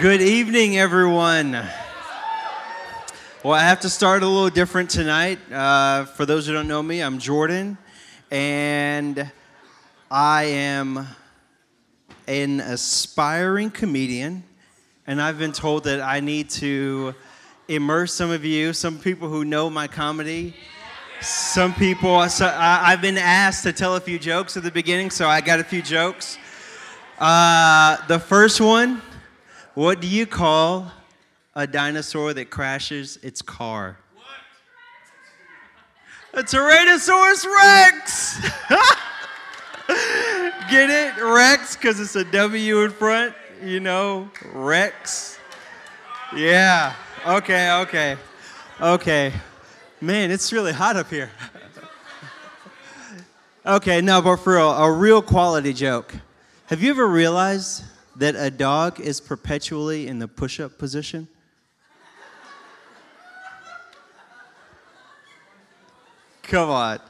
Good evening, everyone. Well, I have to start a little different tonight. Uh, for those who don't know me, I'm Jordan, and I am an aspiring comedian, and I've been told that I need to immerse some of you, some people who know my comedy. Some people, so I, I've been asked to tell a few jokes at the beginning, so I got a few jokes. Uh, the first one what do you call a dinosaur that crashes its car? A Tyrannosaurus Rex! Get it? Rex, because it's a W in front, you know? Rex. Yeah. Okay, okay. Okay. Man, it's really hot up here. okay, no, but for real, a real quality joke. Have you ever realized that a dog is perpetually in the push up position? Come on.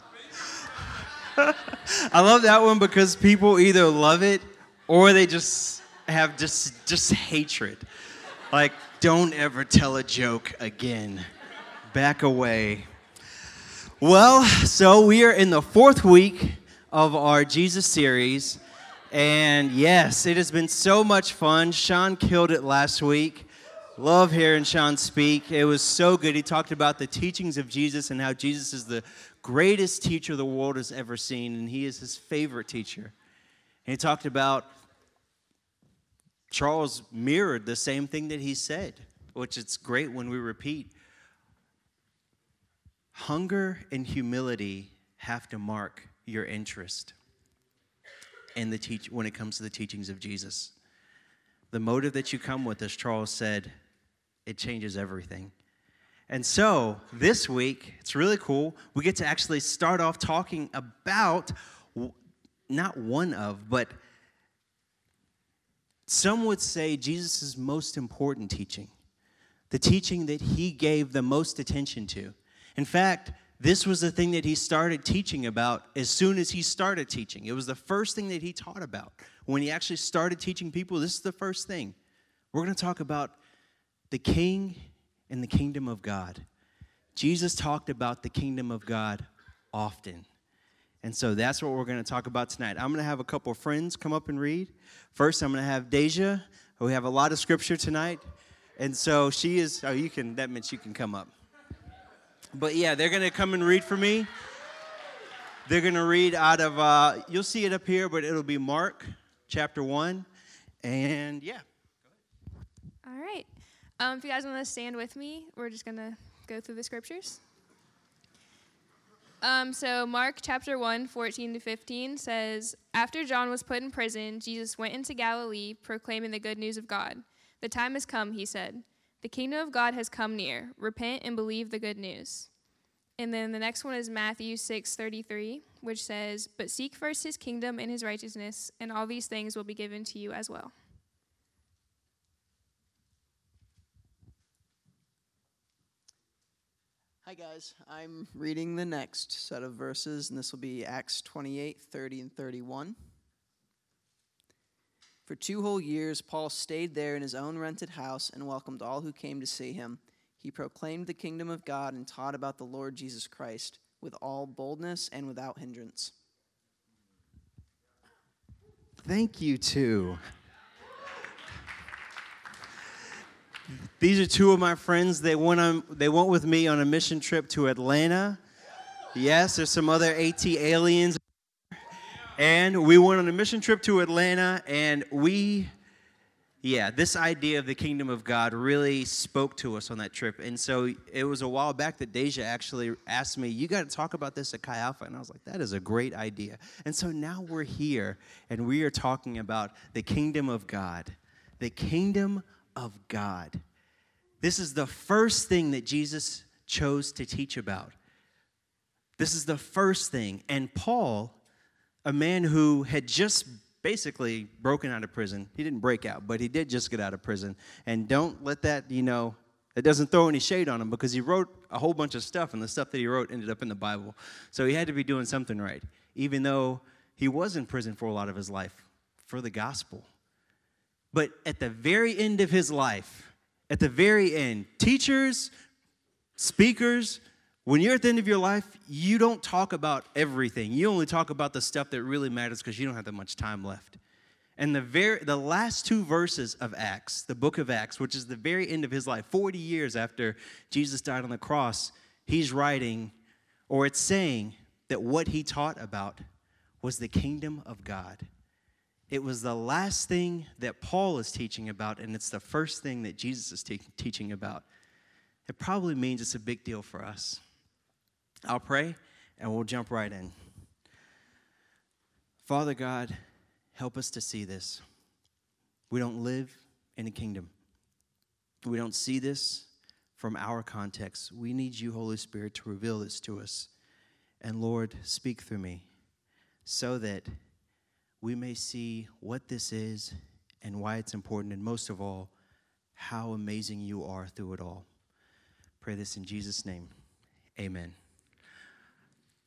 I love that one because people either love it or they just have just just hatred. Like, don't ever tell a joke again. Back away. Well, so we are in the fourth week of our Jesus series. And yes, it has been so much fun. Sean killed it last week. Love hearing Sean speak. It was so good. He talked about the teachings of Jesus and how Jesus is the greatest teacher the world has ever seen, and he is his favorite teacher. And he talked about Charles mirrored the same thing that he said, which it's great when we repeat. Hunger and humility have to mark your interest in the teach when it comes to the teachings of Jesus. The motive that you come with, as Charles said, it changes everything. And so this week, it's really cool. We get to actually start off talking about not one of, but some would say Jesus' most important teaching, the teaching that he gave the most attention to. In fact, this was the thing that he started teaching about as soon as he started teaching. It was the first thing that he taught about. When he actually started teaching people, this is the first thing. We're going to talk about the king and the kingdom of God. Jesus talked about the kingdom of God often. And so that's what we're going to talk about tonight. I'm going to have a couple of friends come up and read. First, I'm going to have Deja. We have a lot of scripture tonight. And so she is, oh, you can, that means you can come up. But yeah, they're going to come and read for me. They're going to read out of, uh, you'll see it up here, but it'll be Mark chapter 1. And yeah. All right. Um, if you guys want to stand with me, we're just going to go through the scriptures. Um, so, Mark chapter 1, 14 to 15 says After John was put in prison, Jesus went into Galilee proclaiming the good news of God. The time has come, he said. The kingdom of God has come near. Repent and believe the good news. And then the next one is Matthew 6:33, which says, "But seek first his kingdom and his righteousness, and all these things will be given to you as well." Hi guys, I'm reading the next set of verses and this will be Acts 28, 30 and 31. For two whole years, Paul stayed there in his own rented house and welcomed all who came to see him. He proclaimed the kingdom of God and taught about the Lord Jesus Christ with all boldness and without hindrance. Thank you, too. These are two of my friends. They went, on, they went with me on a mission trip to Atlanta. Yes, there's some other AT aliens and we went on a mission trip to Atlanta, and we, yeah, this idea of the kingdom of God really spoke to us on that trip. And so it was a while back that Deja actually asked me, You got to talk about this at Chi Alpha. And I was like, That is a great idea. And so now we're here, and we are talking about the kingdom of God. The kingdom of God. This is the first thing that Jesus chose to teach about. This is the first thing. And Paul a man who had just basically broken out of prison. He didn't break out, but he did just get out of prison. And don't let that, you know, it doesn't throw any shade on him because he wrote a whole bunch of stuff, and the stuff that he wrote ended up in the Bible. So he had to be doing something right, even though he was in prison for a lot of his life for the gospel. But at the very end of his life, at the very end, teachers, speakers, when you're at the end of your life, you don't talk about everything. You only talk about the stuff that really matters because you don't have that much time left. And the very the last two verses of Acts, the book of Acts, which is the very end of his life, 40 years after Jesus died on the cross, he's writing or it's saying that what he taught about was the kingdom of God. It was the last thing that Paul is teaching about, and it's the first thing that Jesus is te- teaching about. It probably means it's a big deal for us. I'll pray and we'll jump right in. Father God, help us to see this. We don't live in a kingdom, we don't see this from our context. We need you, Holy Spirit, to reveal this to us. And Lord, speak through me so that we may see what this is and why it's important, and most of all, how amazing you are through it all. Pray this in Jesus' name. Amen.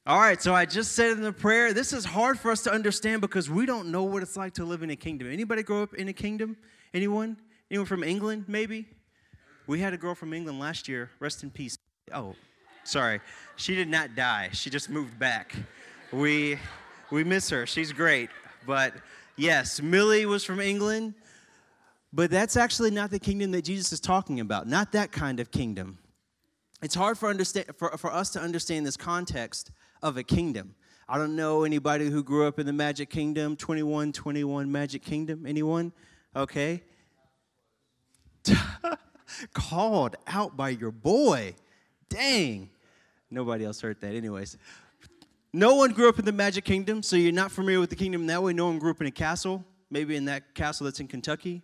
All right, so I just said in the prayer, this is hard for us to understand because we don't know what it's like to live in a kingdom. Anybody grow up in a kingdom? Anyone? Anyone from England, maybe? We had a girl from England last year, rest in peace. Oh, sorry. She did not die. She just moved back. We we miss her. She's great. But yes, Millie was from England, but that's actually not the kingdom that Jesus is talking about, not that kind of kingdom. It's hard for, understand, for, for us to understand this context of a kingdom. I don't know anybody who grew up in the Magic Kingdom, 2121 Magic Kingdom. Anyone? Okay. Called out by your boy. Dang. Nobody else heard that, anyways. No one grew up in the Magic Kingdom, so you're not familiar with the kingdom that way. No one grew up in a castle, maybe in that castle that's in Kentucky.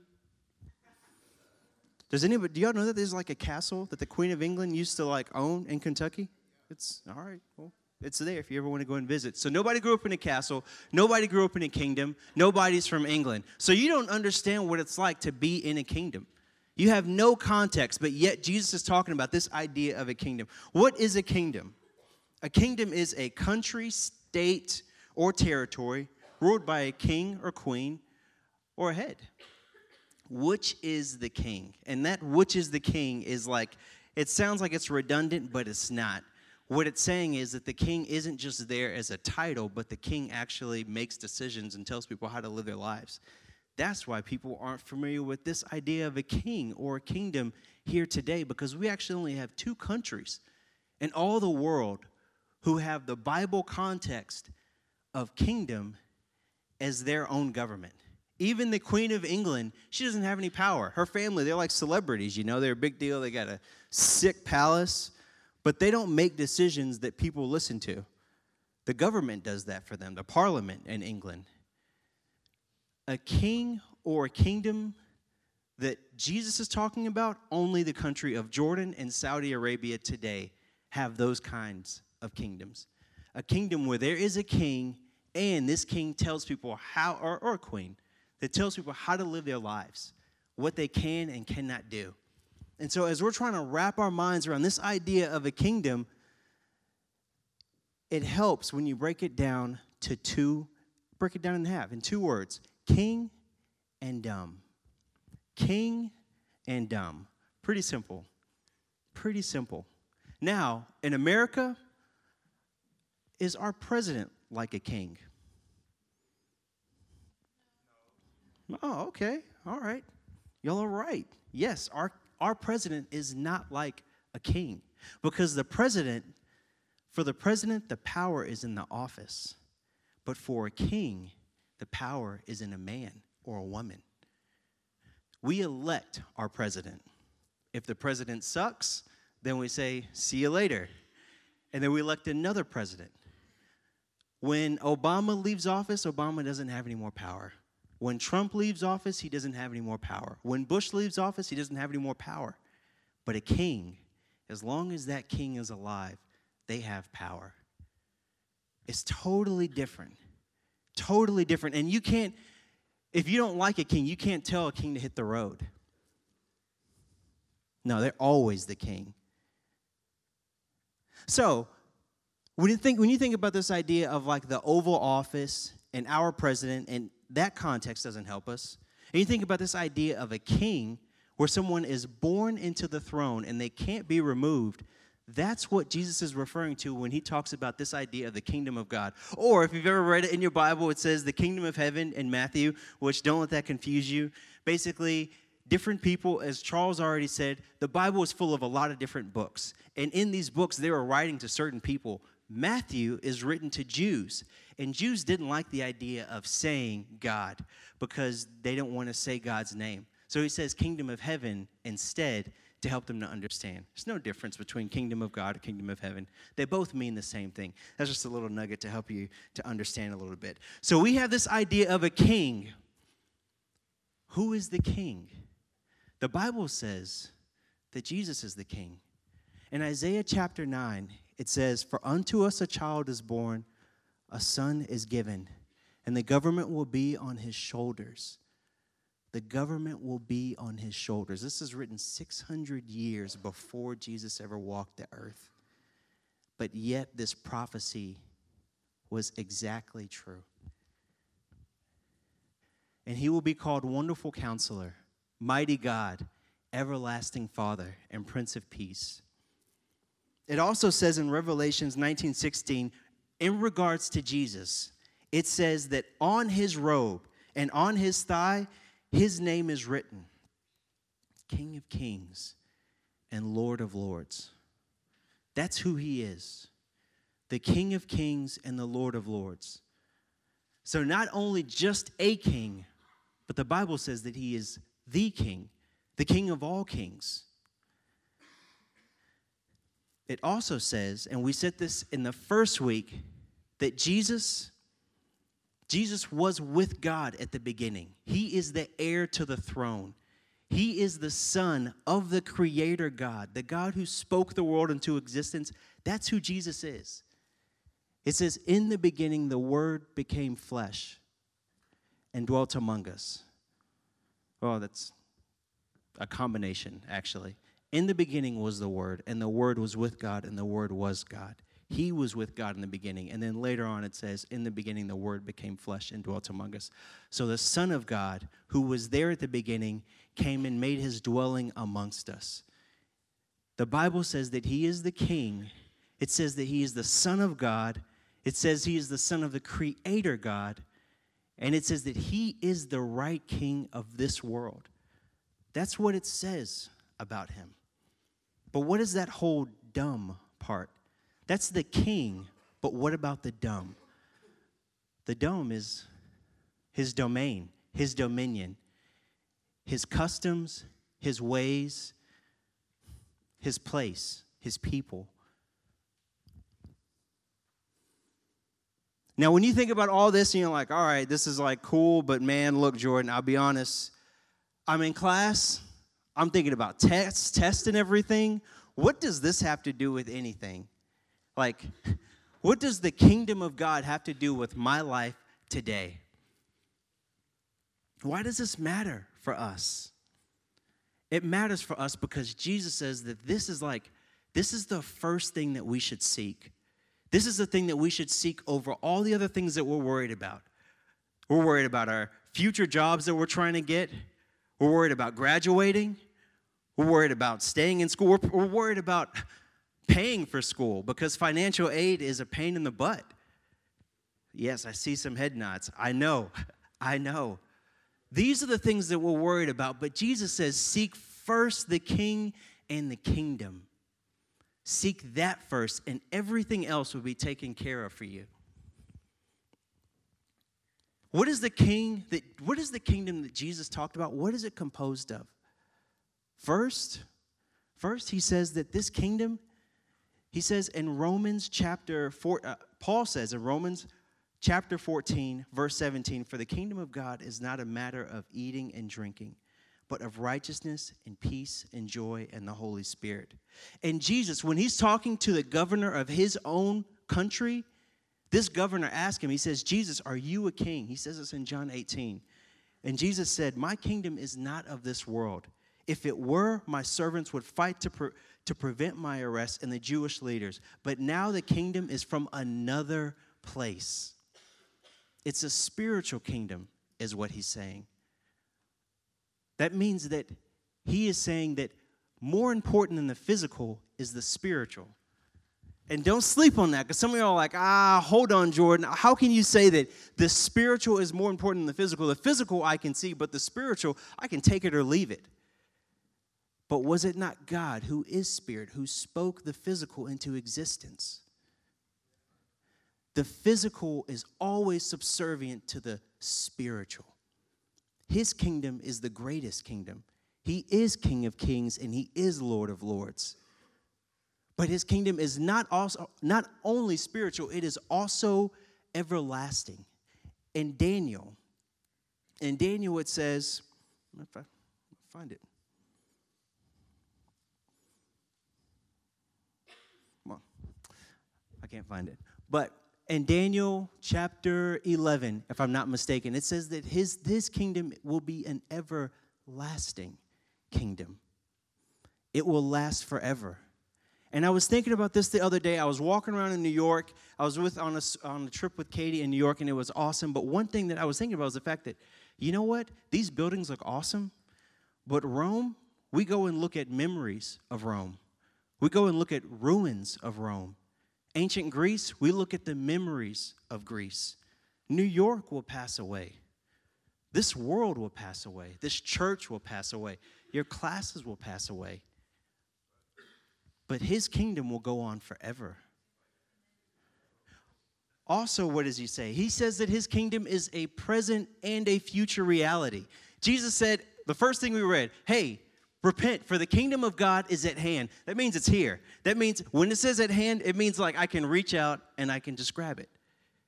Does anybody, do y'all know that there's like a castle that the Queen of England used to like own in Kentucky? It's, all right, well, it's there if you ever want to go and visit. So nobody grew up in a castle. Nobody grew up in a kingdom. Nobody's from England. So you don't understand what it's like to be in a kingdom. You have no context, but yet Jesus is talking about this idea of a kingdom. What is a kingdom? A kingdom is a country, state, or territory ruled by a king or queen or a head. Which is the king? And that which is the king is like, it sounds like it's redundant, but it's not. What it's saying is that the king isn't just there as a title, but the king actually makes decisions and tells people how to live their lives. That's why people aren't familiar with this idea of a king or a kingdom here today, because we actually only have two countries in all the world who have the Bible context of kingdom as their own government. Even the Queen of England, she doesn't have any power. Her family, they're like celebrities, you know, they're a big deal. They got a sick palace, but they don't make decisions that people listen to. The government does that for them, the parliament in England. A king or a kingdom that Jesus is talking about, only the country of Jordan and Saudi Arabia today have those kinds of kingdoms. A kingdom where there is a king, and this king tells people how, or, or a queen, that tells people how to live their lives, what they can and cannot do. And so, as we're trying to wrap our minds around this idea of a kingdom, it helps when you break it down to two, break it down in half in two words king and dumb. King and dumb. Pretty simple. Pretty simple. Now, in America, is our president like a king? Oh, okay. All right. Y'all are right. Yes, our, our president is not like a king because the president, for the president, the power is in the office. But for a king, the power is in a man or a woman. We elect our president. If the president sucks, then we say, see you later. And then we elect another president. When Obama leaves office, Obama doesn't have any more power. When Trump leaves office, he doesn't have any more power. When Bush leaves office, he doesn't have any more power. But a king, as long as that king is alive, they have power. It's totally different. Totally different. And you can't, if you don't like a king, you can't tell a king to hit the road. No, they're always the king. So, when you think when you think about this idea of like the Oval Office and our president, and that context doesn't help us. And you think about this idea of a king where someone is born into the throne and they can't be removed. That's what Jesus is referring to when he talks about this idea of the kingdom of God. Or if you've ever read it in your Bible, it says the kingdom of heaven in Matthew, which don't let that confuse you. Basically, different people, as Charles already said, the Bible is full of a lot of different books. And in these books, they were writing to certain people. Matthew is written to Jews. And Jews didn't like the idea of saying God because they don't want to say God's name. So he says kingdom of heaven instead to help them to understand. There's no difference between kingdom of God and kingdom of heaven. They both mean the same thing. That's just a little nugget to help you to understand a little bit. So we have this idea of a king. Who is the king? The Bible says that Jesus is the king. In Isaiah chapter 9, it says, For unto us a child is born, a son is given, and the government will be on his shoulders the government will be on his shoulders. This is written 600 years before Jesus ever walked the earth. But yet, this prophecy was exactly true. And he will be called Wonderful Counselor, Mighty God, Everlasting Father, and Prince of Peace. It also says in Revelations 19:16, in regards to Jesus, it says that on his robe and on his thigh, his name is written King of Kings and Lord of Lords. That's who he is the King of Kings and the Lord of Lords. So, not only just a king, but the Bible says that he is the king, the king of all kings. It also says, and we said this in the first week, that Jesus Jesus was with God at the beginning. He is the heir to the throne. He is the son of the creator God, the God who spoke the world into existence. That's who Jesus is. It says, In the beginning, the Word became flesh and dwelt among us. Oh, that's a combination, actually. In the beginning was the Word, and the Word was with God, and the Word was God. He was with God in the beginning. And then later on, it says, In the beginning, the Word became flesh and dwelt among us. So the Son of God, who was there at the beginning, came and made his dwelling amongst us. The Bible says that he is the King. It says that he is the Son of God. It says he is the Son of the Creator God. And it says that he is the right King of this world. That's what it says about him. But what is that whole dumb part? That's the king, but what about the dumb? The dome is his domain, his dominion, his customs, his ways, his place, his people. Now, when you think about all this and you're like, all right, this is like cool, but man, look, Jordan, I'll be honest. I'm in class, I'm thinking about tests, tests, and everything. What does this have to do with anything? Like, what does the kingdom of God have to do with my life today? Why does this matter for us? It matters for us because Jesus says that this is like, this is the first thing that we should seek. This is the thing that we should seek over all the other things that we're worried about. We're worried about our future jobs that we're trying to get. We're worried about graduating. We're worried about staying in school. We're, we're worried about paying for school because financial aid is a pain in the butt. Yes, I see some head nods. I know. I know. These are the things that we're worried about, but Jesus says, Seek first the king and the kingdom. Seek that first, and everything else will be taken care of for you. What is the king that what is the kingdom that Jesus talked about? What is it composed of? First, first he says that this kingdom he says in Romans chapter 4, uh, Paul says in Romans chapter 14, verse 17, For the kingdom of God is not a matter of eating and drinking, but of righteousness and peace and joy and the Holy Spirit. And Jesus, when he's talking to the governor of his own country, this governor asked him, he says, Jesus, are you a king? He says this in John 18. And Jesus said, My kingdom is not of this world. If it were, my servants would fight to, pre- to prevent my arrest and the Jewish leaders. But now the kingdom is from another place. It's a spiritual kingdom, is what he's saying. That means that he is saying that more important than the physical is the spiritual. And don't sleep on that because some of y'all are like, ah, hold on, Jordan. How can you say that the spiritual is more important than the physical? The physical I can see, but the spiritual, I can take it or leave it. But was it not God, who is spirit, who spoke the physical into existence? The physical is always subservient to the spiritual. His kingdom is the greatest kingdom. He is King of kings and he is Lord of lords. But his kingdom is not also not only spiritual, it is also everlasting. In Daniel, in Daniel it says, if I find it. I can't find it. But in Daniel chapter 11, if I'm not mistaken, it says that his, his kingdom will be an everlasting kingdom. It will last forever. And I was thinking about this the other day. I was walking around in New York. I was with on a, on a trip with Katie in New York, and it was awesome. But one thing that I was thinking about was the fact that, you know what? These buildings look awesome, but Rome, we go and look at memories of Rome. We go and look at ruins of Rome. Ancient Greece, we look at the memories of Greece. New York will pass away. This world will pass away. This church will pass away. Your classes will pass away. But his kingdom will go on forever. Also, what does he say? He says that his kingdom is a present and a future reality. Jesus said, the first thing we read, hey, Repent, for the kingdom of God is at hand. That means it's here. That means when it says at hand, it means like I can reach out and I can just grab it.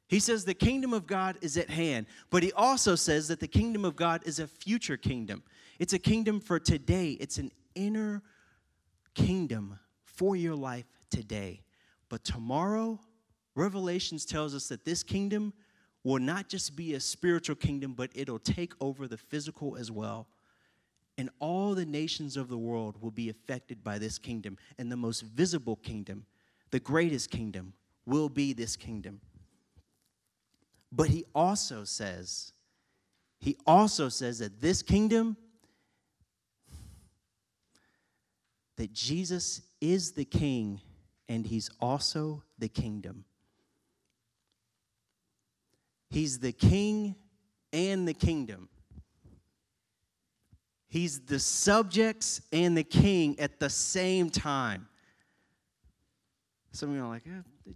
He says the kingdom of God is at hand, but he also says that the kingdom of God is a future kingdom. It's a kingdom for today, it's an inner kingdom for your life today. But tomorrow, Revelations tells us that this kingdom will not just be a spiritual kingdom, but it'll take over the physical as well and all the nations of the world will be affected by this kingdom. And the most visible kingdom, the greatest kingdom, will be this kingdom. But he also says, he also says that this kingdom, that Jesus is the king and he's also the kingdom. He's the king and the kingdom. He's the subjects and the king at the same time. Some of you are like, eh,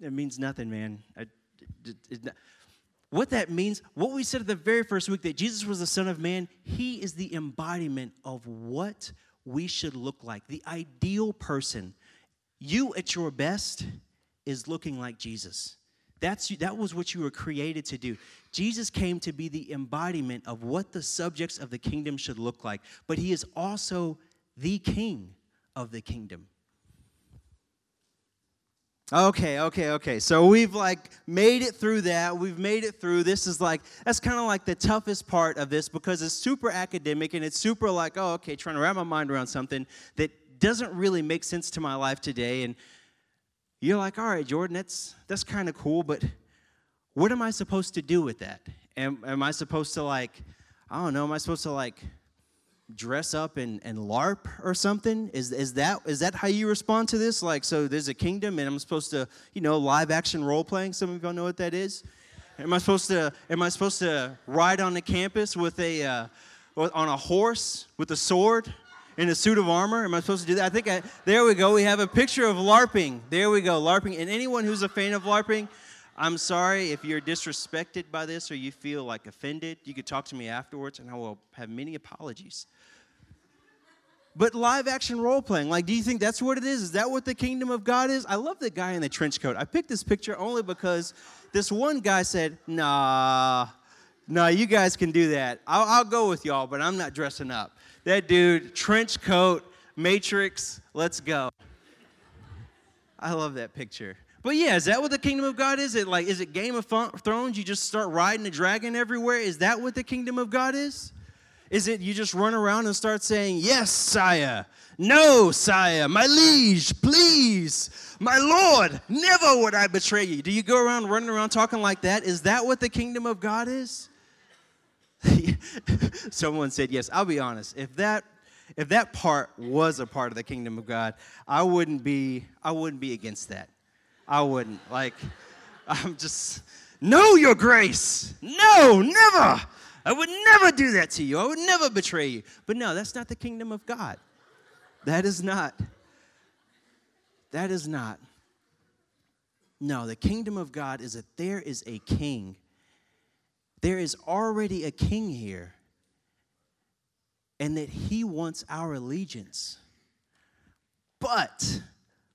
it, means nothing, man. I, it, it, what that means, what we said at the very first week, that Jesus was the Son of Man, he is the embodiment of what we should look like. The ideal person. You at your best is looking like Jesus. That's, that was what you were created to do. Jesus came to be the embodiment of what the subjects of the kingdom should look like, but he is also the king of the kingdom. Okay, okay, okay. So we've like made it through that. We've made it through. This is like, that's kind of like the toughest part of this because it's super academic and it's super like, oh, okay, trying to wrap my mind around something that doesn't really make sense to my life today. And you're like, all right, Jordan, that's, that's kind of cool, but what am I supposed to do with that? Am, am I supposed to, like, I don't know, am I supposed to, like, dress up and, and LARP or something? Is, is, that, is that how you respond to this? Like, so there's a kingdom and I'm supposed to, you know, live action role playing? Some of y'all know what that is? Am I supposed to, am I supposed to ride on the campus with a, uh, on a horse with a sword? In a suit of armor? Am I supposed to do that? I think I, there we go. We have a picture of LARPing. There we go, LARPing. And anyone who's a fan of LARPing, I'm sorry if you're disrespected by this or you feel like offended. You could talk to me afterwards, and I will have many apologies. But live action role playing, like, do you think that's what it is? Is that what the kingdom of God is? I love the guy in the trench coat. I picked this picture only because this one guy said, nah, nah, you guys can do that. I'll, I'll go with y'all, but I'm not dressing up. That dude, trench coat, Matrix, let's go. I love that picture. But yeah, is that what the kingdom of God is? It like is it Game of Thrones? You just start riding a dragon everywhere? Is that what the kingdom of God is? Is it you just run around and start saying, "Yes, sire. No, sire. My liege, please. My lord, never would I betray you." Do you go around running around talking like that? Is that what the kingdom of God is? Someone said yes. I'll be honest. If that if that part was a part of the kingdom of God, I wouldn't be I wouldn't be against that. I wouldn't. Like I'm just no your grace. No, never. I would never do that to you. I would never betray you. But no, that's not the kingdom of God. That is not. That is not. No, the kingdom of God is that there is a king. There is already a king here and that he wants our allegiance. But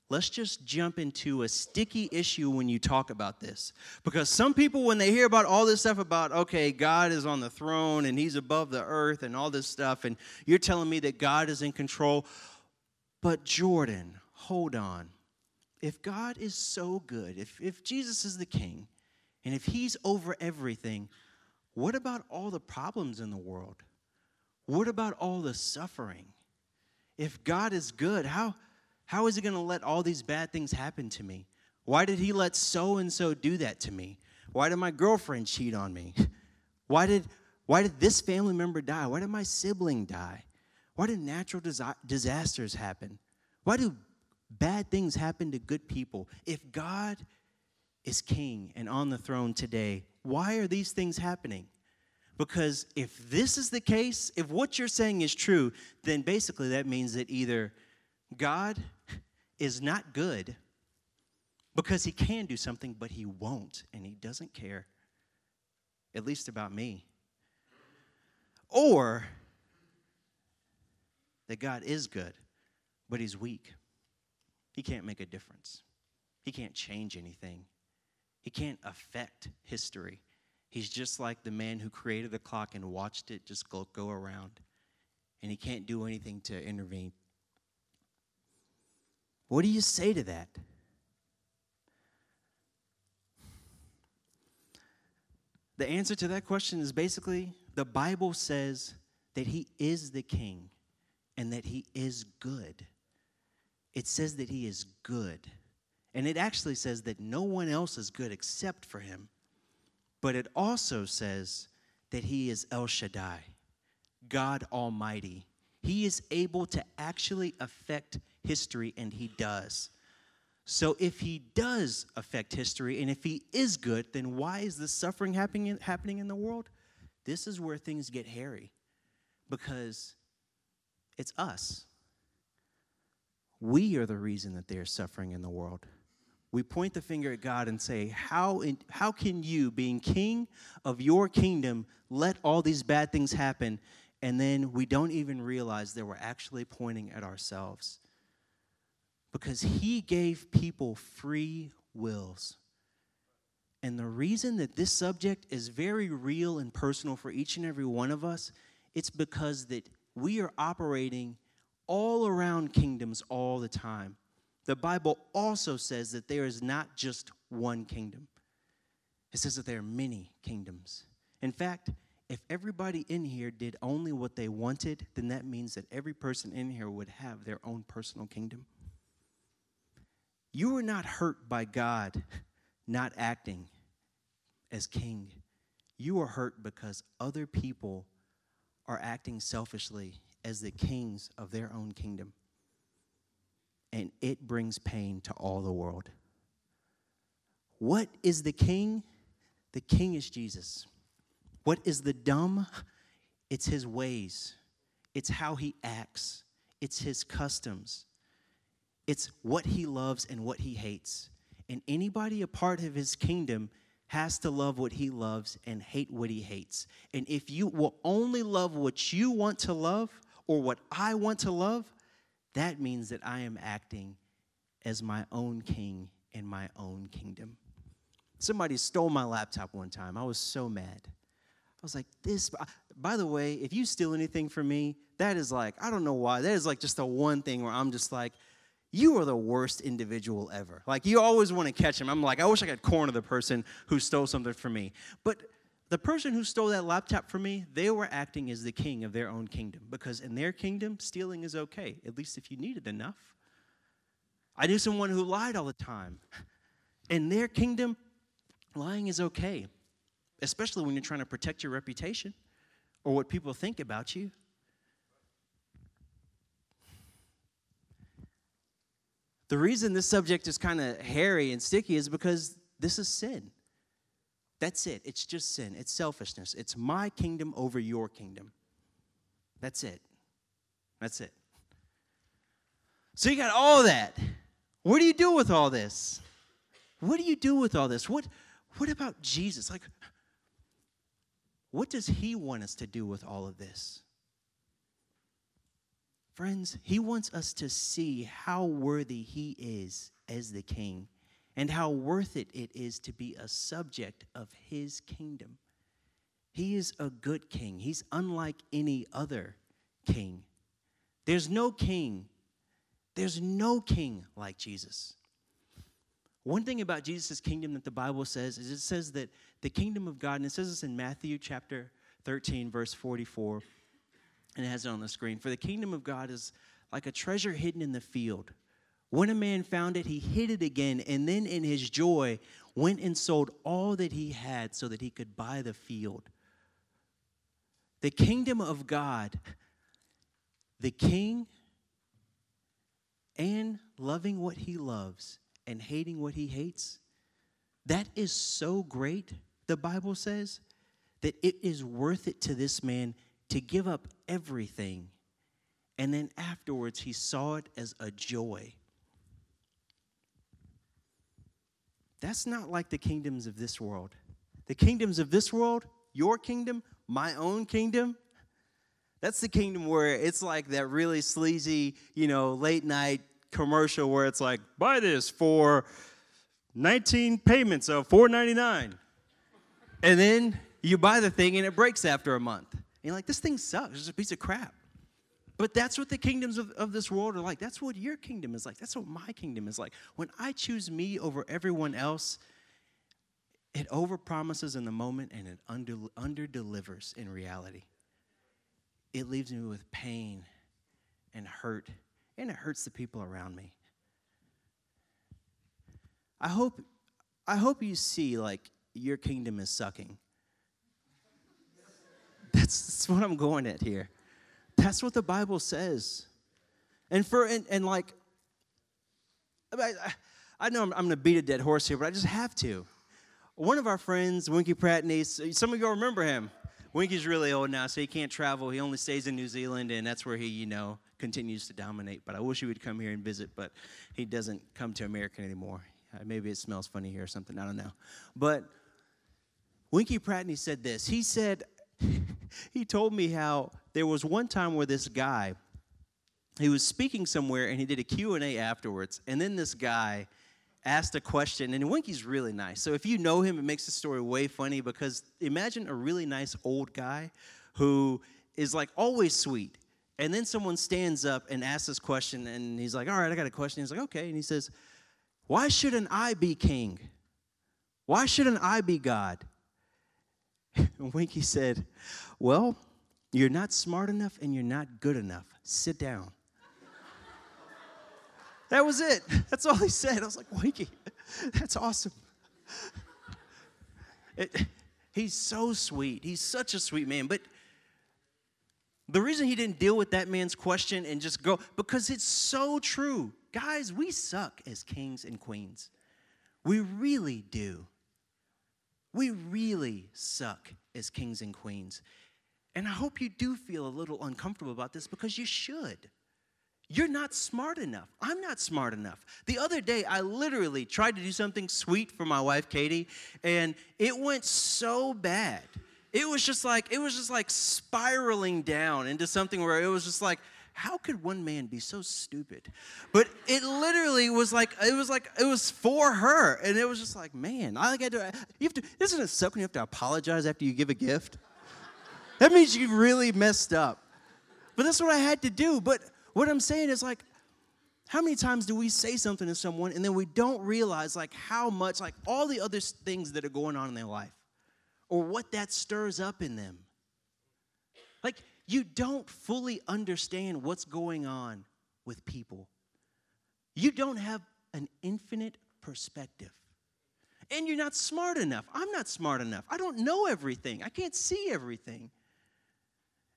let's just jump into a sticky issue when you talk about this. Because some people, when they hear about all this stuff about, okay, God is on the throne and he's above the earth and all this stuff, and you're telling me that God is in control. But Jordan, hold on. If God is so good, if, if Jesus is the king, and if he's over everything, what about all the problems in the world? What about all the suffering? If God is good, how, how is He going to let all these bad things happen to me? Why did He let so and so do that to me? Why did my girlfriend cheat on me? Why did, why did this family member die? Why did my sibling die? Why did natural disasters happen? Why do bad things happen to good people? If God is king and on the throne today, why are these things happening? Because if this is the case, if what you're saying is true, then basically that means that either God is not good because he can do something, but he won't, and he doesn't care, at least about me. Or that God is good, but he's weak. He can't make a difference, he can't change anything, he can't affect history. He's just like the man who created the clock and watched it just go, go around. And he can't do anything to intervene. What do you say to that? The answer to that question is basically the Bible says that he is the king and that he is good. It says that he is good. And it actually says that no one else is good except for him. But it also says that he is El Shaddai, God Almighty. He is able to actually affect history, and he does. So, if he does affect history, and if he is good, then why is this suffering happening, happening in the world? This is where things get hairy because it's us. We are the reason that there's suffering in the world we point the finger at God and say, how, in, how can you, being king of your kingdom, let all these bad things happen? And then we don't even realize that we're actually pointing at ourselves. Because he gave people free wills. And the reason that this subject is very real and personal for each and every one of us, it's because that we are operating all around kingdoms all the time the Bible also says that there is not just one kingdom, it says that there are many kingdoms. In fact, if everybody in here did only what they wanted, then that means that every person in here would have their own personal kingdom. You are not hurt by God not acting as king. You are hurt because other people are acting selfishly as the kings of their own kingdom and it brings pain to all the world. What is the king? The king is Jesus. What is the dumb? It's his ways, it's how he acts, it's his customs, it's what he loves and what he hates. And anybody a part of his kingdom has to love what he loves and hate what he hates. And if you will only love what you want to love or what I want to love, that means that I am acting as my own king in my own kingdom. Somebody stole my laptop one time. I was so mad. I was like, this, by the way, if you steal anything from me, that is like, I don't know why, that is like just the one thing where I'm just like, you are the worst individual ever. Like, you always want to catch him. I'm like, I wish I could corner the person who stole something from me. But the person who stole that laptop from me, they were acting as the king of their own kingdom because in their kingdom, stealing is okay, at least if you need it enough. I knew someone who lied all the time. In their kingdom, lying is okay, especially when you're trying to protect your reputation. or what people think about you. The reason this subject is kind of hairy and sticky is because this is sin. That's it. It's just sin. It's selfishness. It's my kingdom over your kingdom. That's it. That's it. So you got all that. What do you do with all this? What do you do with all this? What what about Jesus? Like what does he want us to do with all of this? Friends, he wants us to see how worthy he is as the king and how worth it it is to be a subject of his kingdom. He is a good king. He's unlike any other king. There's no king, there's no king like Jesus. One thing about Jesus' kingdom that the Bible says is it says that the kingdom of God, and it says this in Matthew chapter 13, verse 44, and it has it on the screen. For the kingdom of God is like a treasure hidden in the field. When a man found it, he hid it again, and then in his joy went and sold all that he had so that he could buy the field. The kingdom of God, the king and loving what he loves and hating what he hates, that is so great, the Bible says, that it is worth it to this man to give up everything. And then afterwards, he saw it as a joy. That's not like the kingdoms of this world. The kingdoms of this world, your kingdom, my own kingdom, that's the kingdom where it's like that really sleazy, you know, late night commercial where it's like, buy this for 19 payments of 4.99. And then you buy the thing and it breaks after a month. And you're like, this thing sucks. It's a piece of crap. But that's what the kingdoms of, of this world are like. That's what your kingdom is like. That's what my kingdom is like. When I choose me over everyone else, it overpromises in the moment and it under, under delivers in reality. It leaves me with pain and hurt and it hurts the people around me. I hope, I hope you see like your kingdom is sucking. That's, that's what I'm going at here. That's what the Bible says. And for and, and like, I, I know I'm, I'm going to beat a dead horse here, but I just have to. One of our friends, Winkie Pratney, some of you all remember him. Winkie's really old now, so he can't travel. He only stays in New Zealand, and that's where he, you know, continues to dominate. But I wish he would come here and visit, but he doesn't come to America anymore. Uh, maybe it smells funny here or something. I don't know. But Winkie Pratney said this. He said, he told me how there was one time where this guy, he was speaking somewhere and he did a Q&A afterwards. And then this guy asked a question, and Winkie's really nice. So if you know him, it makes the story way funny because imagine a really nice old guy who is like always sweet. And then someone stands up and asks this question, and he's like, All right, I got a question. He's like, Okay. And he says, Why shouldn't I be king? Why shouldn't I be God? And Winkie said, Well, you're not smart enough and you're not good enough. Sit down. that was it. That's all he said. I was like, Winkie, that's awesome. It, he's so sweet. He's such a sweet man. But the reason he didn't deal with that man's question and just go, because it's so true. Guys, we suck as kings and queens. We really do. We really suck as kings and queens. And I hope you do feel a little uncomfortable about this because you should. You're not smart enough. I'm not smart enough. The other day, I literally tried to do something sweet for my wife, Katie, and it went so bad it was just like it was just like spiraling down into something where it was just like how could one man be so stupid? But it literally was like it was like it was for her. And it was just like man i got to you have to isn't it suck when you have to apologize after you give a gift? That means you really messed up. But that's what i had to do. But what i'm saying is like how many times do we say something to someone and then we don't realize like how much like all the other things that are going on in their life or what that stirs up in them. Like, you don't fully understand what's going on with people. You don't have an infinite perspective. And you're not smart enough. I'm not smart enough. I don't know everything. I can't see everything.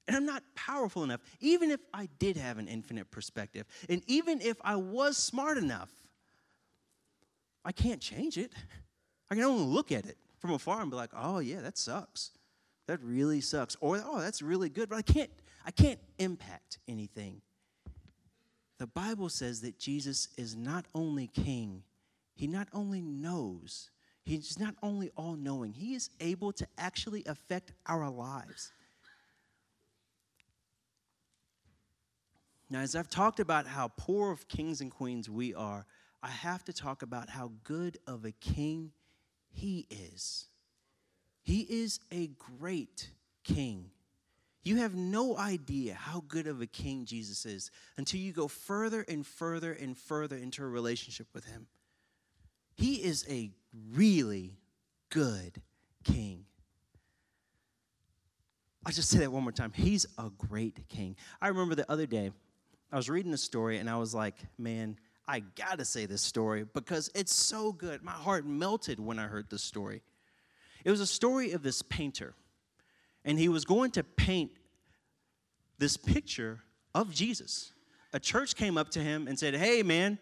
And I'm not powerful enough, even if I did have an infinite perspective, and even if I was smart enough, I can't change it. I can only look at it from afar and be like, oh, yeah, that sucks. That really sucks. Or, oh, that's really good, but I can't, I can't impact anything. The Bible says that Jesus is not only king, he not only knows, he's not only all knowing, he is able to actually affect our lives. Now, as I've talked about how poor of kings and queens we are, I have to talk about how good of a king he is. He is a great king. You have no idea how good of a king Jesus is until you go further and further and further into a relationship with him. He is a really good king. I'll just say that one more time. He's a great king. I remember the other day, I was reading a story and I was like, man, I gotta say this story because it's so good. My heart melted when I heard this story. It was a story of this painter, and he was going to paint this picture of Jesus. A church came up to him and said, Hey, man,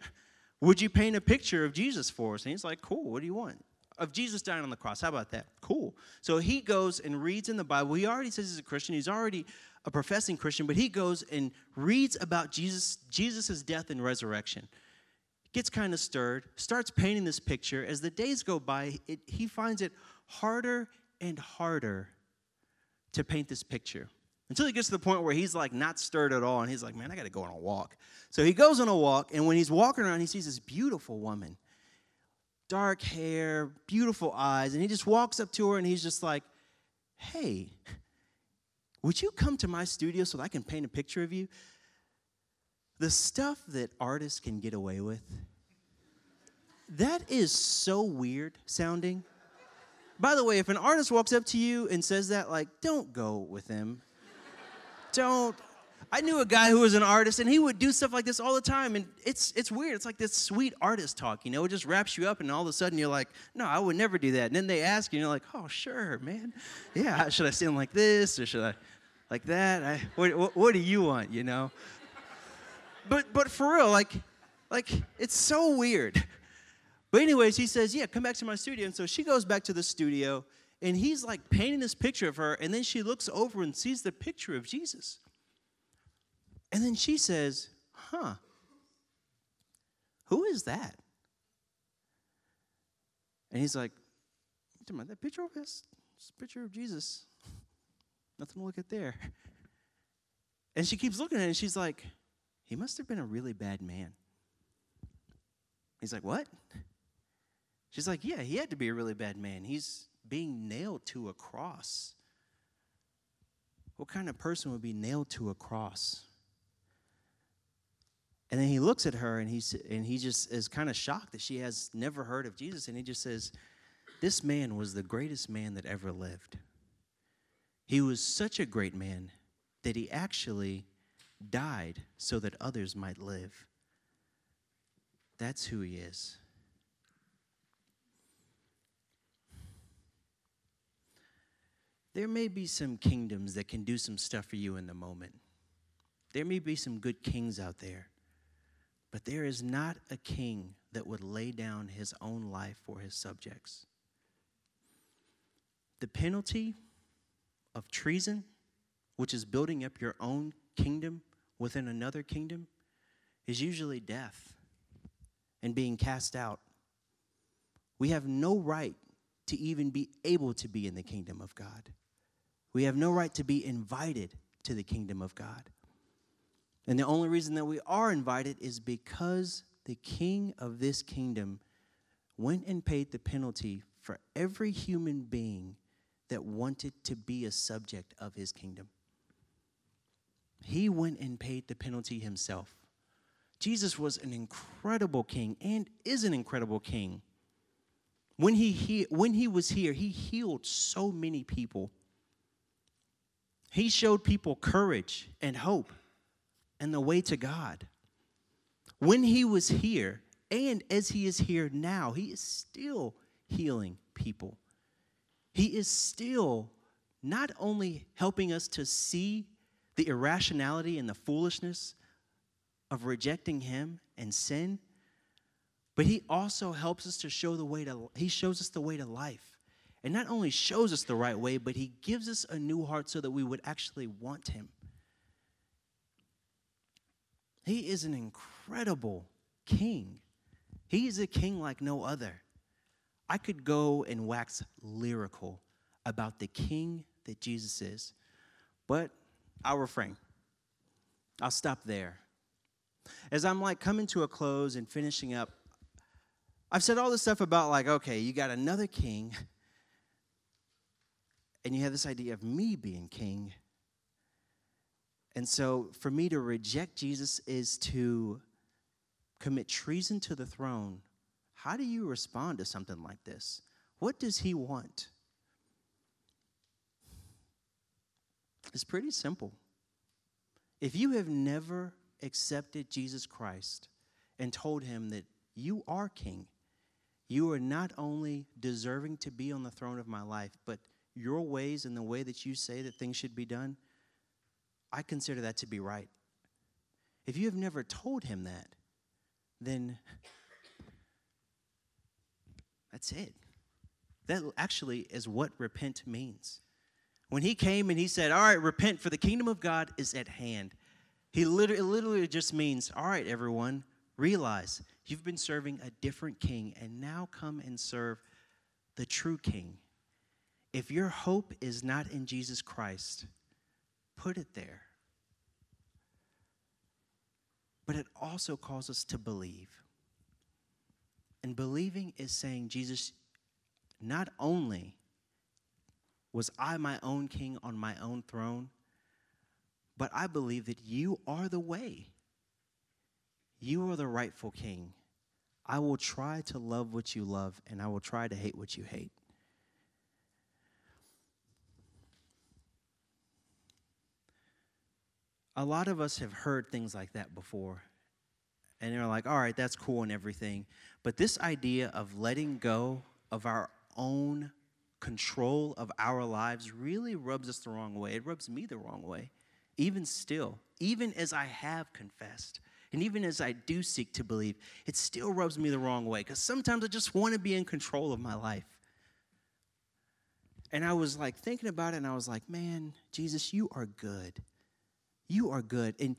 would you paint a picture of Jesus for us? And he's like, Cool, what do you want? Of Jesus dying on the cross. How about that? Cool. So he goes and reads in the Bible. He already says he's a Christian. He's already a professing Christian, but he goes and reads about Jesus, Jesus' death and resurrection. Gets kind of stirred, starts painting this picture. As the days go by, it, he finds it harder and harder to paint this picture. Until he gets to the point where he's like not stirred at all and he's like man i got to go on a walk. So he goes on a walk and when he's walking around he sees this beautiful woman. Dark hair beautiful eyes and he just walks up to her and he's just like hey would you come to my studio so that i can paint a picture of you? The stuff that artists can get away with that is so weird sounding by the way, if an artist walks up to you and says that, like, don't go with him. don't. I knew a guy who was an artist, and he would do stuff like this all the time, and it's it's weird. It's like this sweet artist talk, you know. It just wraps you up, and all of a sudden you're like, "No, I would never do that." And then they ask you, and you're like, "Oh, sure, man. Yeah, should I stand like this, or should I like that? I, what, what, what do you want, you know?" But but for real, like like it's so weird. But, anyways, he says, Yeah, come back to my studio. And so she goes back to the studio, and he's like painting this picture of her. And then she looks over and sees the picture of Jesus. And then she says, Huh, who is that? And he's like, that picture of this, picture of Jesus. Nothing to look at there. And she keeps looking at it and she's like, he must have been a really bad man. He's like, what? She's like, Yeah, he had to be a really bad man. He's being nailed to a cross. What kind of person would be nailed to a cross? And then he looks at her and, he's, and he just is kind of shocked that she has never heard of Jesus. And he just says, This man was the greatest man that ever lived. He was such a great man that he actually died so that others might live. That's who he is. There may be some kingdoms that can do some stuff for you in the moment. There may be some good kings out there, but there is not a king that would lay down his own life for his subjects. The penalty of treason, which is building up your own kingdom within another kingdom, is usually death and being cast out. We have no right to even be able to be in the kingdom of God. We have no right to be invited to the kingdom of God. And the only reason that we are invited is because the king of this kingdom went and paid the penalty for every human being that wanted to be a subject of his kingdom. He went and paid the penalty himself. Jesus was an incredible king and is an incredible king. When he, he, when he was here, he healed so many people. He showed people courage and hope and the way to God. When he was here, and as he is here now, he is still healing people. He is still not only helping us to see the irrationality and the foolishness of rejecting him and sin, but he also helps us to show the way to he shows us the way to life. And not only shows us the right way, but he gives us a new heart so that we would actually want him. He is an incredible king. He is a king like no other. I could go and wax lyrical about the king that Jesus is, but I'll refrain. I'll stop there. As I'm like coming to a close and finishing up, I've said all this stuff about like, okay, you got another king, and you have this idea of me being king. And so for me to reject Jesus is to commit treason to the throne. How do you respond to something like this? What does he want? It's pretty simple. If you have never accepted Jesus Christ and told him that you are king, you are not only deserving to be on the throne of my life, but your ways and the way that you say that things should be done, I consider that to be right. If you have never told him that, then that's it. That actually is what repent means. When he came and he said, All right, repent, for the kingdom of God is at hand. He literally, literally just means, All right, everyone, realize you've been serving a different king, and now come and serve the true king. If your hope is not in Jesus Christ, put it there. But it also calls us to believe. And believing is saying, Jesus, not only was I my own king on my own throne? But I believe that you are the way. You are the rightful king. I will try to love what you love, and I will try to hate what you hate. A lot of us have heard things like that before. And they're like, all right, that's cool and everything. But this idea of letting go of our own control of our lives really rubs us the wrong way. It rubs me the wrong way. Even still, even as I have confessed, and even as I do seek to believe, it still rubs me the wrong way because sometimes I just want to be in control of my life. And I was like thinking about it, and I was like, man, Jesus, you are good. You are good. And,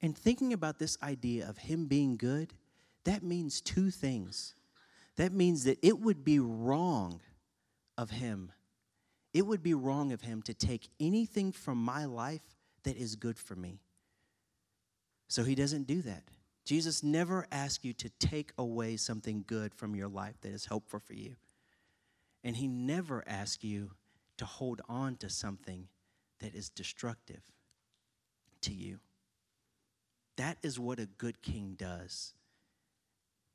and thinking about this idea of Him being good, that means two things. That means that it would be wrong of him. It would be wrong of him to take anything from my life that is good for me. So he doesn't do that. Jesus never asks you to take away something good from your life that is helpful for you. And he never asks you to hold on to something that is destructive to you. That is what a good king does.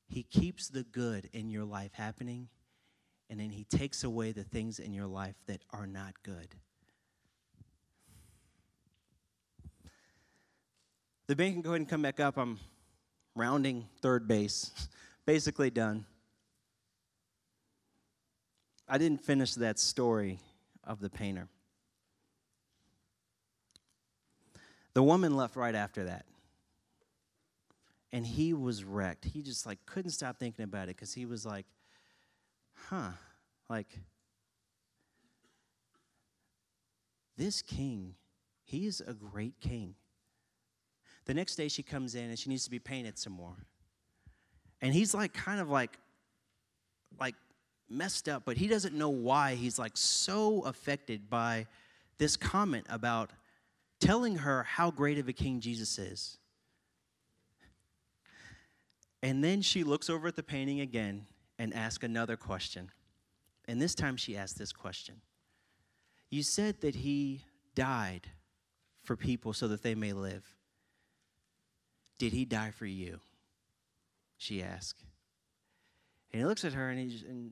He keeps the good in your life happening and then He takes away the things in your life that are not good. The band can go ahead and come back up. I'm rounding third base, basically done. I didn't finish that story of the painter. The woman left right after that. And he was wrecked. He just like couldn't stop thinking about it because he was like, huh, like, this king, he is a great king. The next day she comes in and she needs to be painted some more. And he's like, kind of like, like messed up, but he doesn't know why he's like so affected by this comment about telling her how great of a king Jesus is. And then she looks over at the painting again and asks another question. And this time she asked this question You said that he died for people so that they may live. Did he die for you? She asked. And he looks at her and, he, and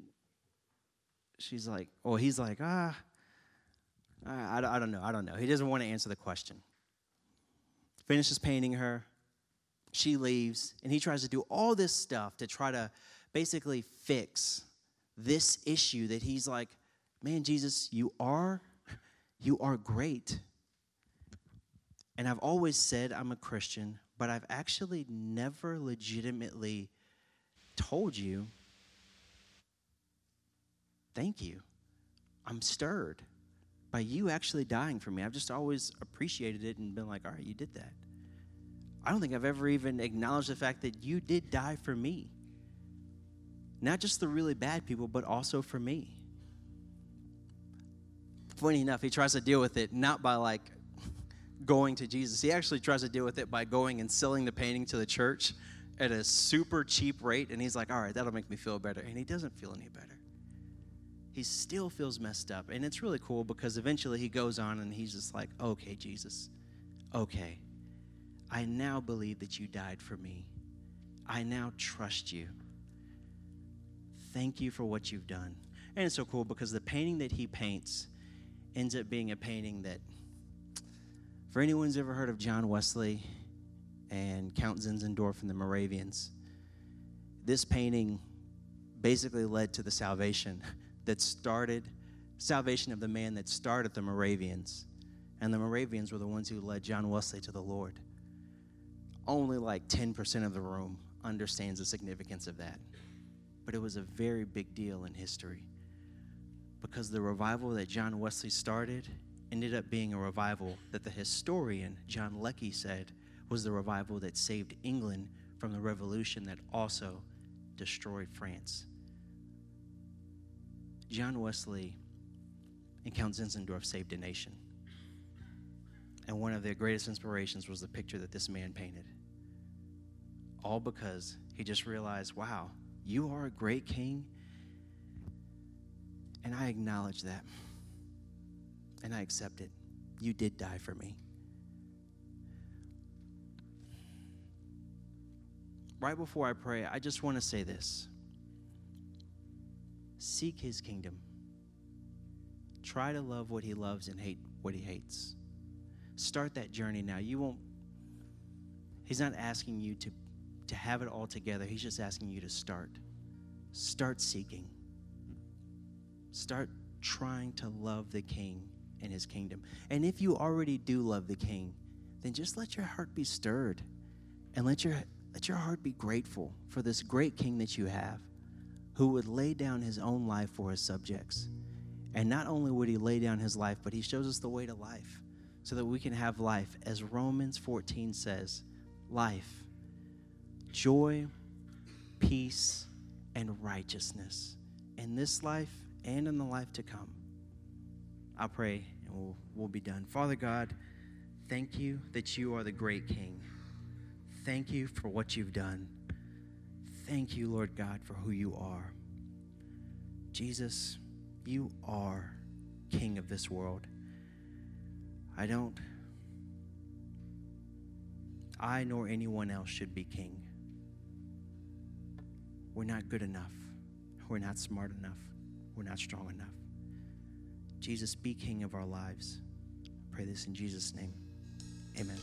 she's like, Oh, he's like, ah, I, I don't know. I don't know. He doesn't want to answer the question. Finishes painting her. She leaves, and he tries to do all this stuff to try to basically fix this issue that he's like, man, Jesus, you are, you are great. And I've always said I'm a Christian, but I've actually never legitimately told you, thank you. I'm stirred by you actually dying for me. I've just always appreciated it and been like, all right, you did that. I don't think I've ever even acknowledged the fact that you did die for me. Not just the really bad people, but also for me. Funny enough, he tries to deal with it not by like going to Jesus. He actually tries to deal with it by going and selling the painting to the church at a super cheap rate. And he's like, all right, that'll make me feel better. And he doesn't feel any better. He still feels messed up. And it's really cool because eventually he goes on and he's just like, okay, Jesus, okay. I now believe that you died for me. I now trust you. Thank you for what you've done. And it's so cool because the painting that he paints ends up being a painting that, for anyone who's ever heard of John Wesley and Count Zinzendorf and the Moravians, this painting basically led to the salvation that started, salvation of the man that started the Moravians. And the Moravians were the ones who led John Wesley to the Lord. Only like 10% of the room understands the significance of that. But it was a very big deal in history because the revival that John Wesley started ended up being a revival that the historian John Lecky said was the revival that saved England from the revolution that also destroyed France. John Wesley and Count Zinzendorf saved a nation. And one of their greatest inspirations was the picture that this man painted. All because he just realized, wow, you are a great king and I acknowledge that. And I accept it. You did die for me. Right before I pray, I just want to say this seek his kingdom. Try to love what he loves and hate what he hates. Start that journey now. You won't, he's not asking you to, to have it all together, he's just asking you to start. Start seeking. Start trying to love the King and his kingdom. And if you already do love the King, then just let your heart be stirred and let your let your heart be grateful for this great king that you have who would lay down his own life for his subjects. And not only would he lay down his life, but he shows us the way to life so that we can have life. As Romans 14 says, life, joy, peace, and righteousness in this life and in the life to come. I pray and we'll, we'll be done. Father God, thank you that you are the great King. Thank you for what you've done. Thank you, Lord God, for who you are. Jesus, you are King of this world. I don't, I nor anyone else should be king. We're not good enough. We're not smart enough we're not strong enough. Jesus, be king of our lives. I pray this in Jesus' name. Amen.